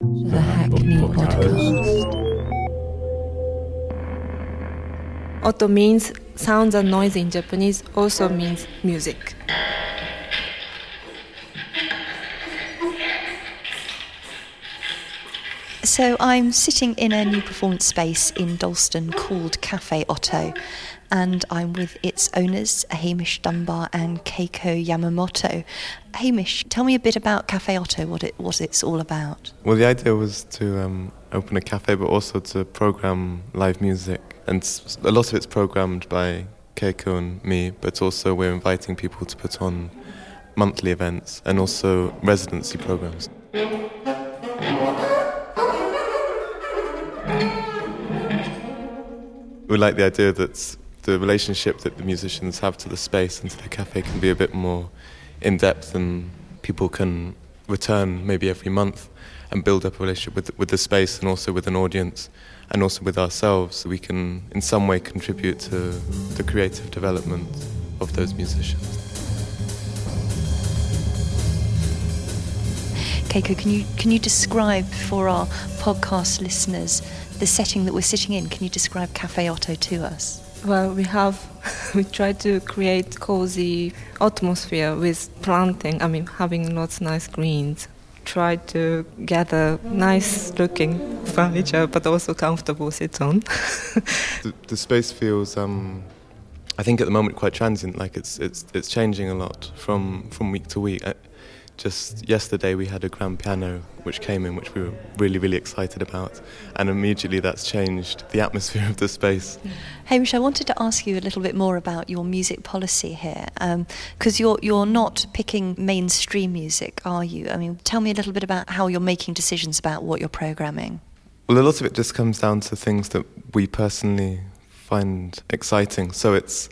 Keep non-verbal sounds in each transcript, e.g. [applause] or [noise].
The Hackney Podcast. OTO means sounds and noise in Japanese, also means music. So I'm sitting in a new performance space in Dalston called Cafe OTO, and I'm with its owners, Hamish Dunbar and Keiko Yamamoto. Hamish, tell me a bit about Cafe OTO, what it what it's all about. Well, the idea was to um, open a cafe, but also to program live music, and a lot of it's programmed by Keiko and me, but also we're inviting people to put on monthly events and also residency programs. We like the idea that the relationship that the musicians have to the space and to the cafe can be a bit more in depth and people can return maybe every month and build up a relationship with, with the space and also with an audience and also with ourselves we can in some way contribute to the creative development of those musicians. Keiko, can you can you describe for our podcast listeners the setting that we're sitting in? Can you describe Cafe OTO to us? Well, we have [laughs] we try to create cozy atmosphere with planting. I mean, having lots of nice greens. Try to gather nice looking [laughs] furniture, but also comfortable sit on. [laughs] the, the space feels um, I think at the moment quite transient like it's it's it's changing a lot from from week to week Uh, just yesterday we had a grand piano which came in which we were really really excited about and immediately that's changed the atmosphere of the space Hamish, I wanted to ask you a little bit more about your music policy here, um, because you're you're not picking mainstream music, are you? I mean, tell me a little bit about how you're making decisions about what you're programming. well a lot of it just comes down to things that we personally find exciting so it's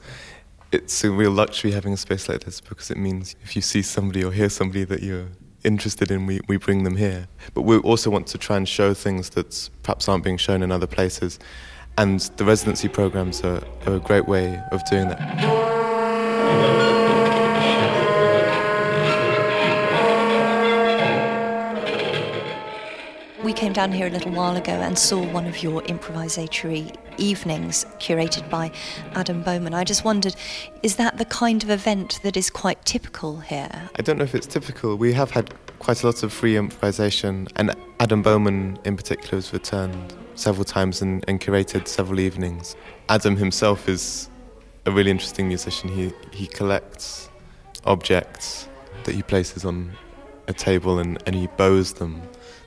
it's a real luxury having a space like this because it means if you see somebody or hear somebody that you're interested in, we, we bring them here. But we also want to try and show things that perhaps aren't being shown in other places. And the residency programs are, are a great way of doing that. We came down here a little while ago and saw one of your improvisatory evenings curated by Adam Bohman. I just wondered, is that the kind of event that is quite typical here? I don't know if it's typical. We have had quite a lot of free improvisation, and Adam Bohman in particular has returned several times and, and curated several evenings. Adam himself is a really interesting musician. He, he collects objects that he places on a table and, and he bows them,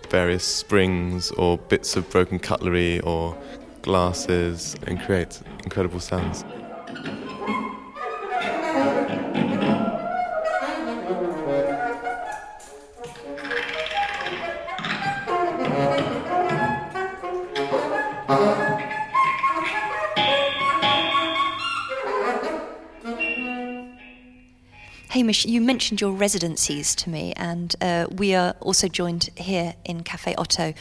various springs or bits of broken cutlery or glasses, and create incredible sounds. Hamish, you mentioned your residencies to me, and uh, we are also joined here in Cafe OTO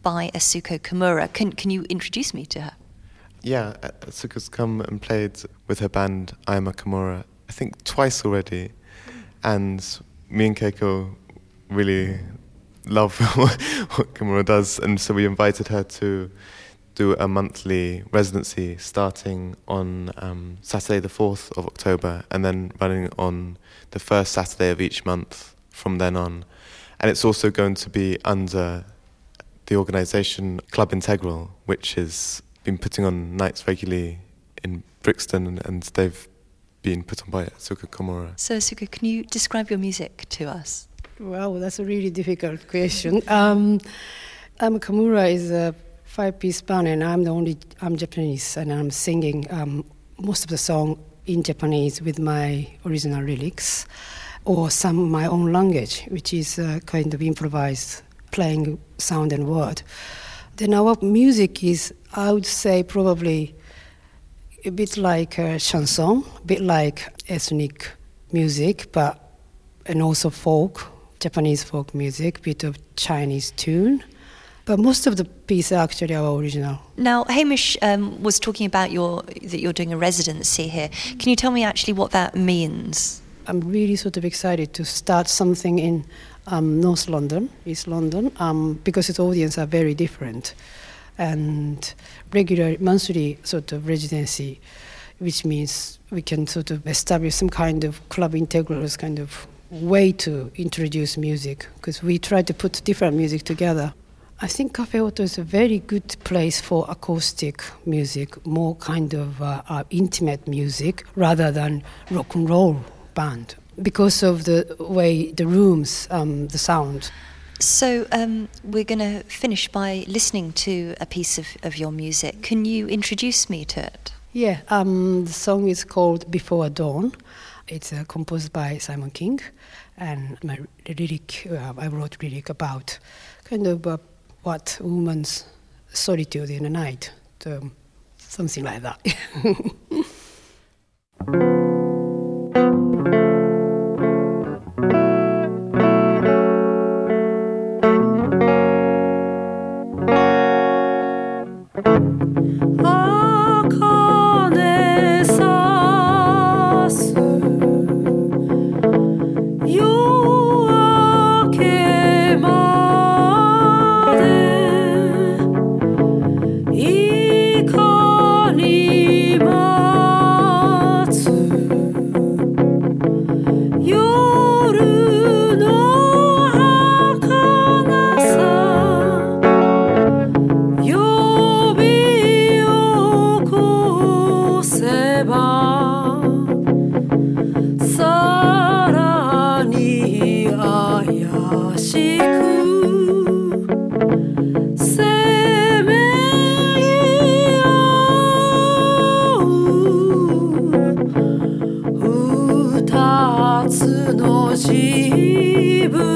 by Atsuko Kamura. Can, can you introduce me to her? Yeah, uh, Atsuko's come and played with her band I Am a Kamura, I think twice already. And me and Keiko really love [laughs] what Kamura does. And so we invited her to do a monthly residency starting on um, Saturday, the 4th of October, and then running on the first Saturday of each month from then on. And it's also going to be under the organisation Club Integral, which has been putting on nights regularly in Brixton, and, and they've been put on by Atsuko Kamura. So, Atsuko, can you describe your music to us? Wow, that's a really difficult question. Um, I'm Kamura is a five-piece band, and I'm the only I'm Japanese, and I'm singing um, most of the song in Japanese with my original lyrics, or some my own language, which is uh, kind of improvised, playing sound and word. Then our music is, I would say, probably a bit like a chanson, a bit like ethnic music, but and also folk, Japanese folk music, bit of Chinese tune. But most of the pieces are actually our original. Now, Hamish um, was talking about your that you're doing a residency here. Can you tell me actually what that means? I'm really sort of excited to start something in um, North London, East London, um, because its audience are very different, and regular monthly sort of residency, which means we can sort of establish some kind of club integrals kind of way to introduce music because we try to put different music together. I think Cafe OTO is a very good place for acoustic music, more kind of uh, uh, intimate music rather than rock and roll band because of the way the rooms, um, the sound. So um, we're going to finish by listening to a piece of, of your music. Can you introduce me to it? Yeah, um, the song is called Before Dawn. It's uh, composed by Simon King, and my lyric, uh, I wrote lyric about kind of uh, what woman's solitude in the night, so something like that. [laughs] 夏の自分。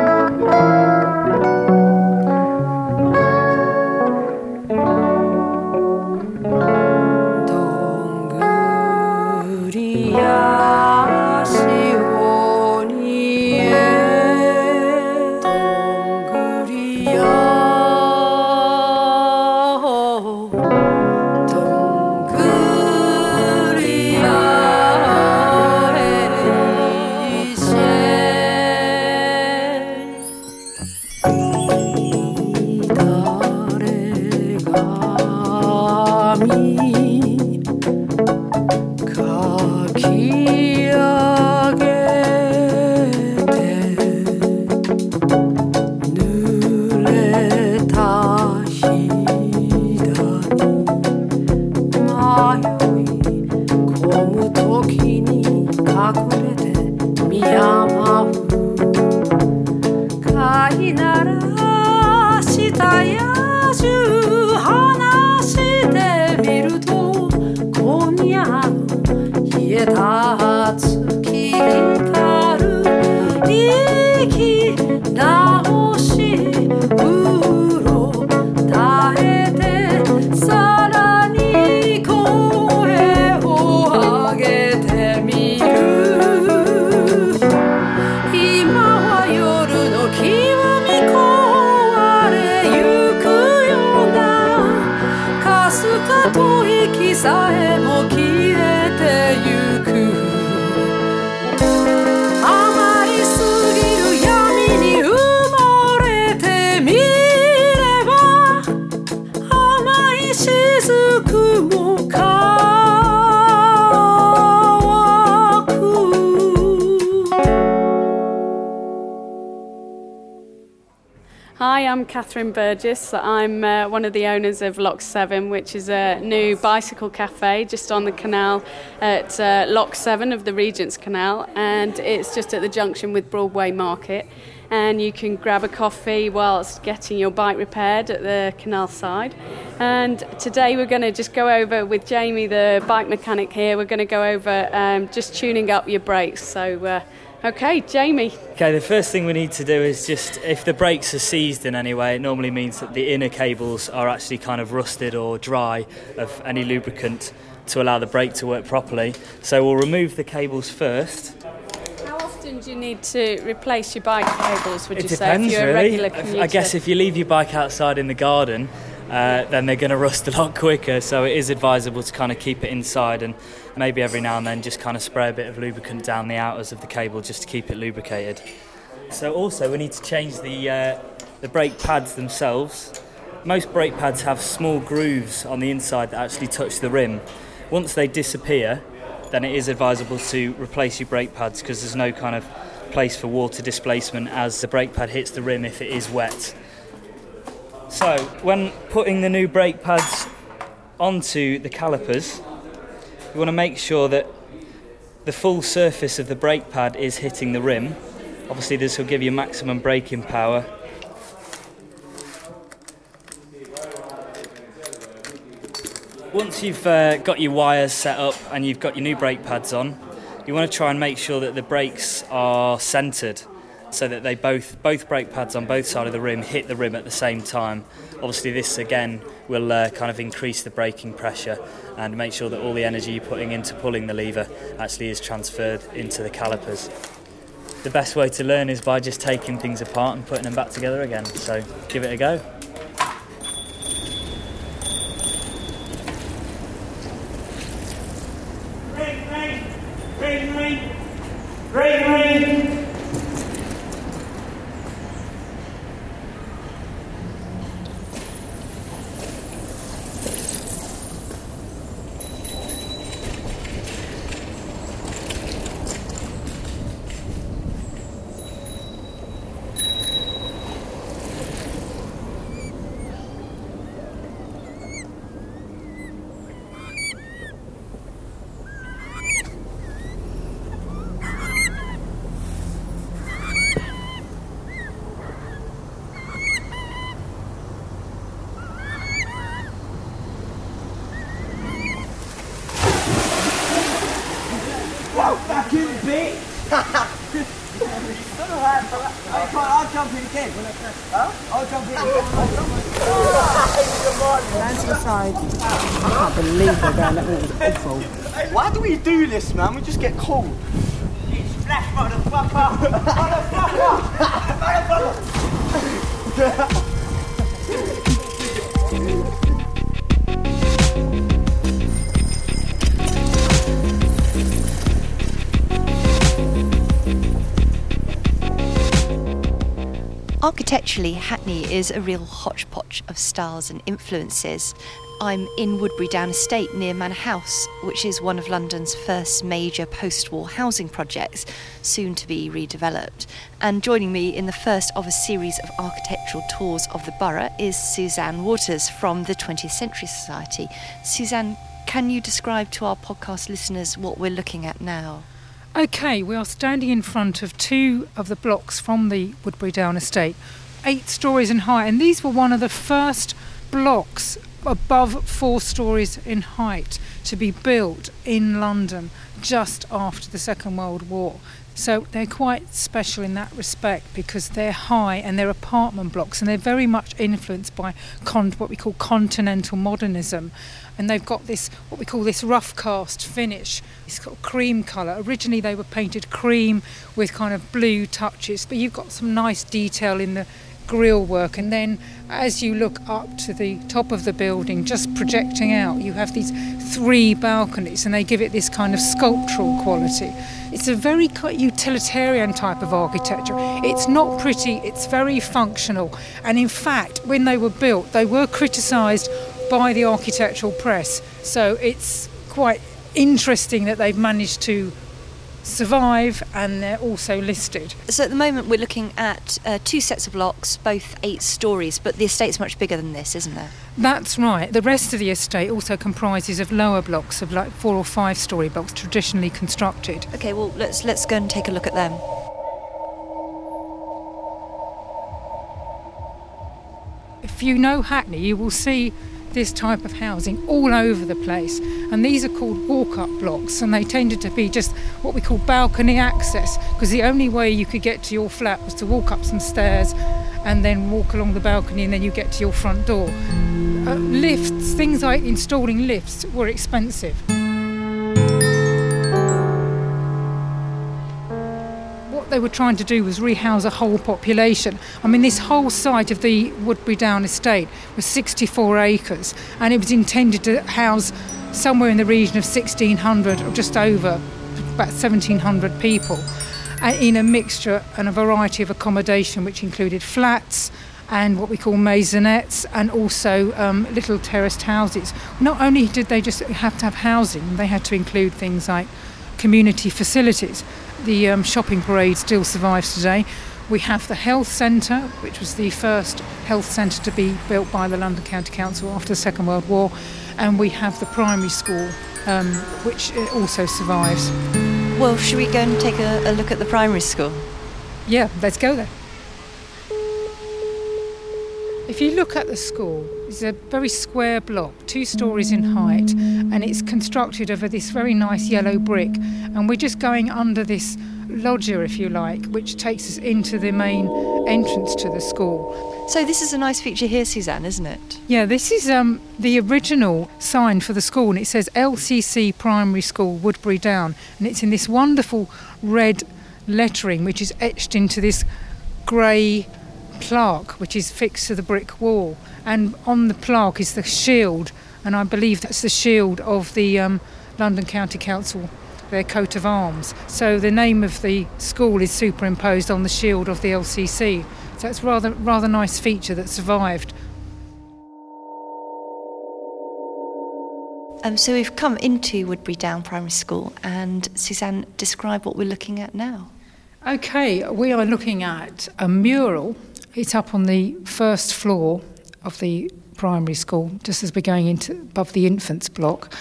me. Now. I'm Catherine Burgess. I'm uh, one of the owners of Lock 7, which is a new bicycle cafe just on the canal at uh, Lock 7 of the Regent's Canal, and it's just at the junction with Broadway Market. And you can grab a coffee whilst getting your bike repaired at the canal side. And today we're going to just go over with Jamie, the bike mechanic here, we're going to go over um, just tuning up your brakes. So uh, Okay, Jamie. Okay, the first thing we need to do is just if the brakes are seized in any way, it normally means that the inner cables are actually kind of rusted or dry of any lubricant to allow the brake to work properly. So we'll remove the cables first. How often do you need to replace your bike cables, would it you depends, say, if you're really. a regular commuter? I guess if you leave your bike outside in the garden, uh, then they're going [laughs] to rust a lot quicker. So it is advisable to kind of keep it inside and maybe every now and then just kind of spray a bit of lubricant down the outers of the cable just to keep it lubricated. So also we need to change the uh, the brake pads themselves. Most brake pads have small grooves on the inside that actually touch the rim. Once they disappear, then it is advisable to replace your brake pads because there's no kind of place for water displacement as the brake pad hits the rim if it is wet. So, when putting the new brake pads onto the calipers, you want to make sure that the full surface of the brake pad is hitting the rim. Obviously, this will give you maximum braking power. Once you've uh, got your wires set up and you've got your new brake pads on, you want to try and make sure that the brakes are centered so that they both both brake pads on both sides of the rim hit the rim at the same time. Obviously, this again will uh, kind of increase the braking pressure and make sure that all the energy you're putting into pulling the lever actually is transferred into the calipers. The best way to learn is by just taking things apart and putting them back together again. So give it a go. Jump in again. Huh? I'll jump in. Land [laughs] to the side. I can't believe they're going that was awful. Why do we do this, man? We just get cold. You splash, motherfucker! [laughs] motherfucker! [laughs] motherfucker! Architecturally, Hackney is a real hodgepodge of styles and influences. I'm in Woodberry Down Estate near Manor House, which is one of London's first major post war housing projects, soon to be redeveloped. And joining me in the first of a series of architectural tours of the borough is Suzanne Waters from the 20th Century Society. Suzanne, can you describe to our podcast listeners what we're looking at now? Okay, we are standing in front of two of the blocks from the Woodberry Down estate, eight stories in height, and these were one of the first blocks above four stories in height to be built in London just after the Second World War. So they're quite special in that respect because they're high and they're apartment blocks and they're very much influenced by con- what we call continental modernism. And they've got this, what we call this rough cast finish. It's got cream colour. Originally they were painted cream with kind of blue touches, but you've got some nice detail in the grill work. And then as you look up to the top of the building just projecting out you have these three balconies and they give it this kind of sculptural quality. It's a very utilitarian type of architecture. It's not pretty it's very functional. And in fact when they were built they were criticized by the architectural press. So it's quite interesting that they've managed to survive and they're also listed. So at the moment we're looking at uh, two sets of blocks, both eight stories, but the estate's much bigger than this, isn't there? That's right. The rest of the estate also comprises of lower blocks of like four or five story blocks traditionally constructed. Okay, well let's let's go and take a look at them. If you know Hackney, you will see this type of housing all over the place. And these are called walk up blocks, and they tended to be just what we call balcony access because the only way you could get to your flat was to walk up some stairs and then walk along the balcony, and then you get to your front door. Uh, lifts, things like installing lifts, were expensive. They were trying to do was rehouse a whole population. I mean, this whole site of the Woodberry Down estate was 64 acres, and it was intended to house somewhere in the region of 1,600 or just over about 1,700 people uh, in a mixture and a variety of accommodation, which included flats and what we call maisonettes and also um, little terraced houses. Not only did they just have to have housing, they had to include things like community facilities the um, shopping parade still survives today. We have the health centre, which was the first health centre to be built by the London County Council after the Second World War, and we have the primary school, um, which uh, also survives. Well, should we go and take a, a look at the primary school? Yeah, let's go there. If you look at the school, it's a very square block, two stories in height, and it's constructed over this very nice yellow brick. And we're just going under this loggia, if you like, which takes us into the main entrance to the school. So this is a nice feature here, Suzanne, isn't it? Yeah, this is um, the original sign for the school, and it says LCC Primary School, Woodberry Down, and it's in this wonderful red lettering, which is etched into this grey plaque which is fixed to the brick wall, and on the plaque is the shield, and I believe that's the shield of the um, London County Council, their coat of arms. So the name of the school is superimposed on the shield of the LCC. So it's rather rather nice feature that survived. Um, so we've come into Woodberry Down Primary School, and Suzanne, describe what we're looking at now. Okay, we are looking at a mural it's up on the first floor of the primary school, just as we're going into above the infants block.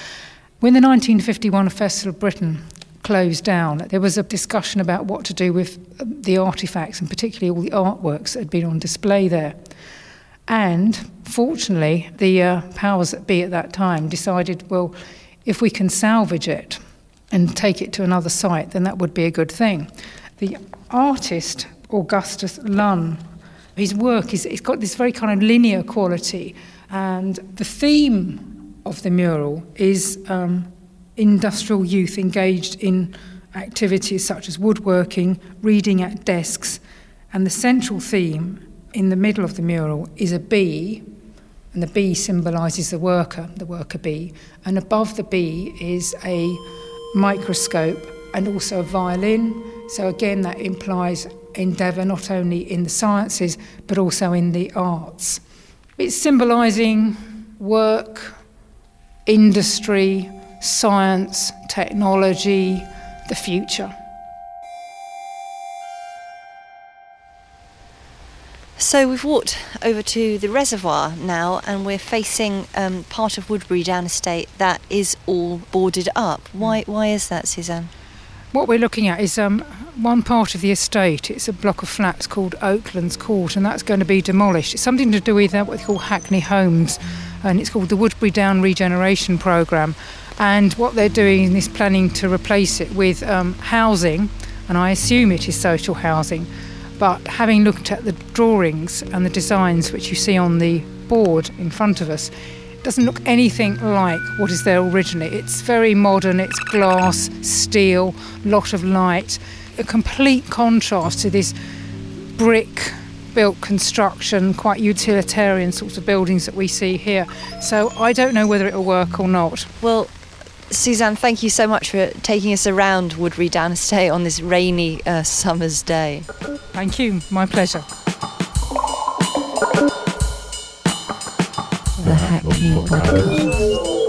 When the 1951 Festival of Britain closed down, there was a discussion about what to do with the artifacts and particularly all the artworks that had been on display there. And fortunately, the uh, powers that be at that time decided, well, if we can salvage it and take it to another site, then that would be a good thing. The artist, Augustus Lunn, his work is it's got this very kind of linear quality, and the theme of the mural is um, industrial youth engaged in activities such as woodworking, reading at desks, and the central theme in the middle of the mural is a bee, and the bee symbolises the worker, the worker bee, and above the bee is a microscope and also a violin. So again, that implies endeavour not only in the sciences but also in the arts. It's symbolising work, industry, science, technology, the future. So we've walked over to the reservoir now, and we're facing um, part of Woodberry Down Estate that is all boarded up. Why? Why is that, Suzanne? What we're looking at is um, one part of the estate. It's a block of flats called Oaklands Court, and that's going to be demolished. It's something to do with uh, what they call Hackney Homes, and it's called the Woodberry Down Regeneration Programme. And what they're doing is planning to replace it with um, housing, and I assume it is social housing. But having looked at the drawings and the designs which you see on the board in front of us, doesn't look anything like what is there originally. It's very modern, it's glass, steel, lot of light, a complete contrast to this brick built construction, quite utilitarian sorts of buildings that we see here. So I don't know whether it'll work or not. Well, Suzanne, thank you so much for taking us around Woodberry Down Estate on this rainy uh, summer's day. Thank you, my pleasure. The Hackney New podcast.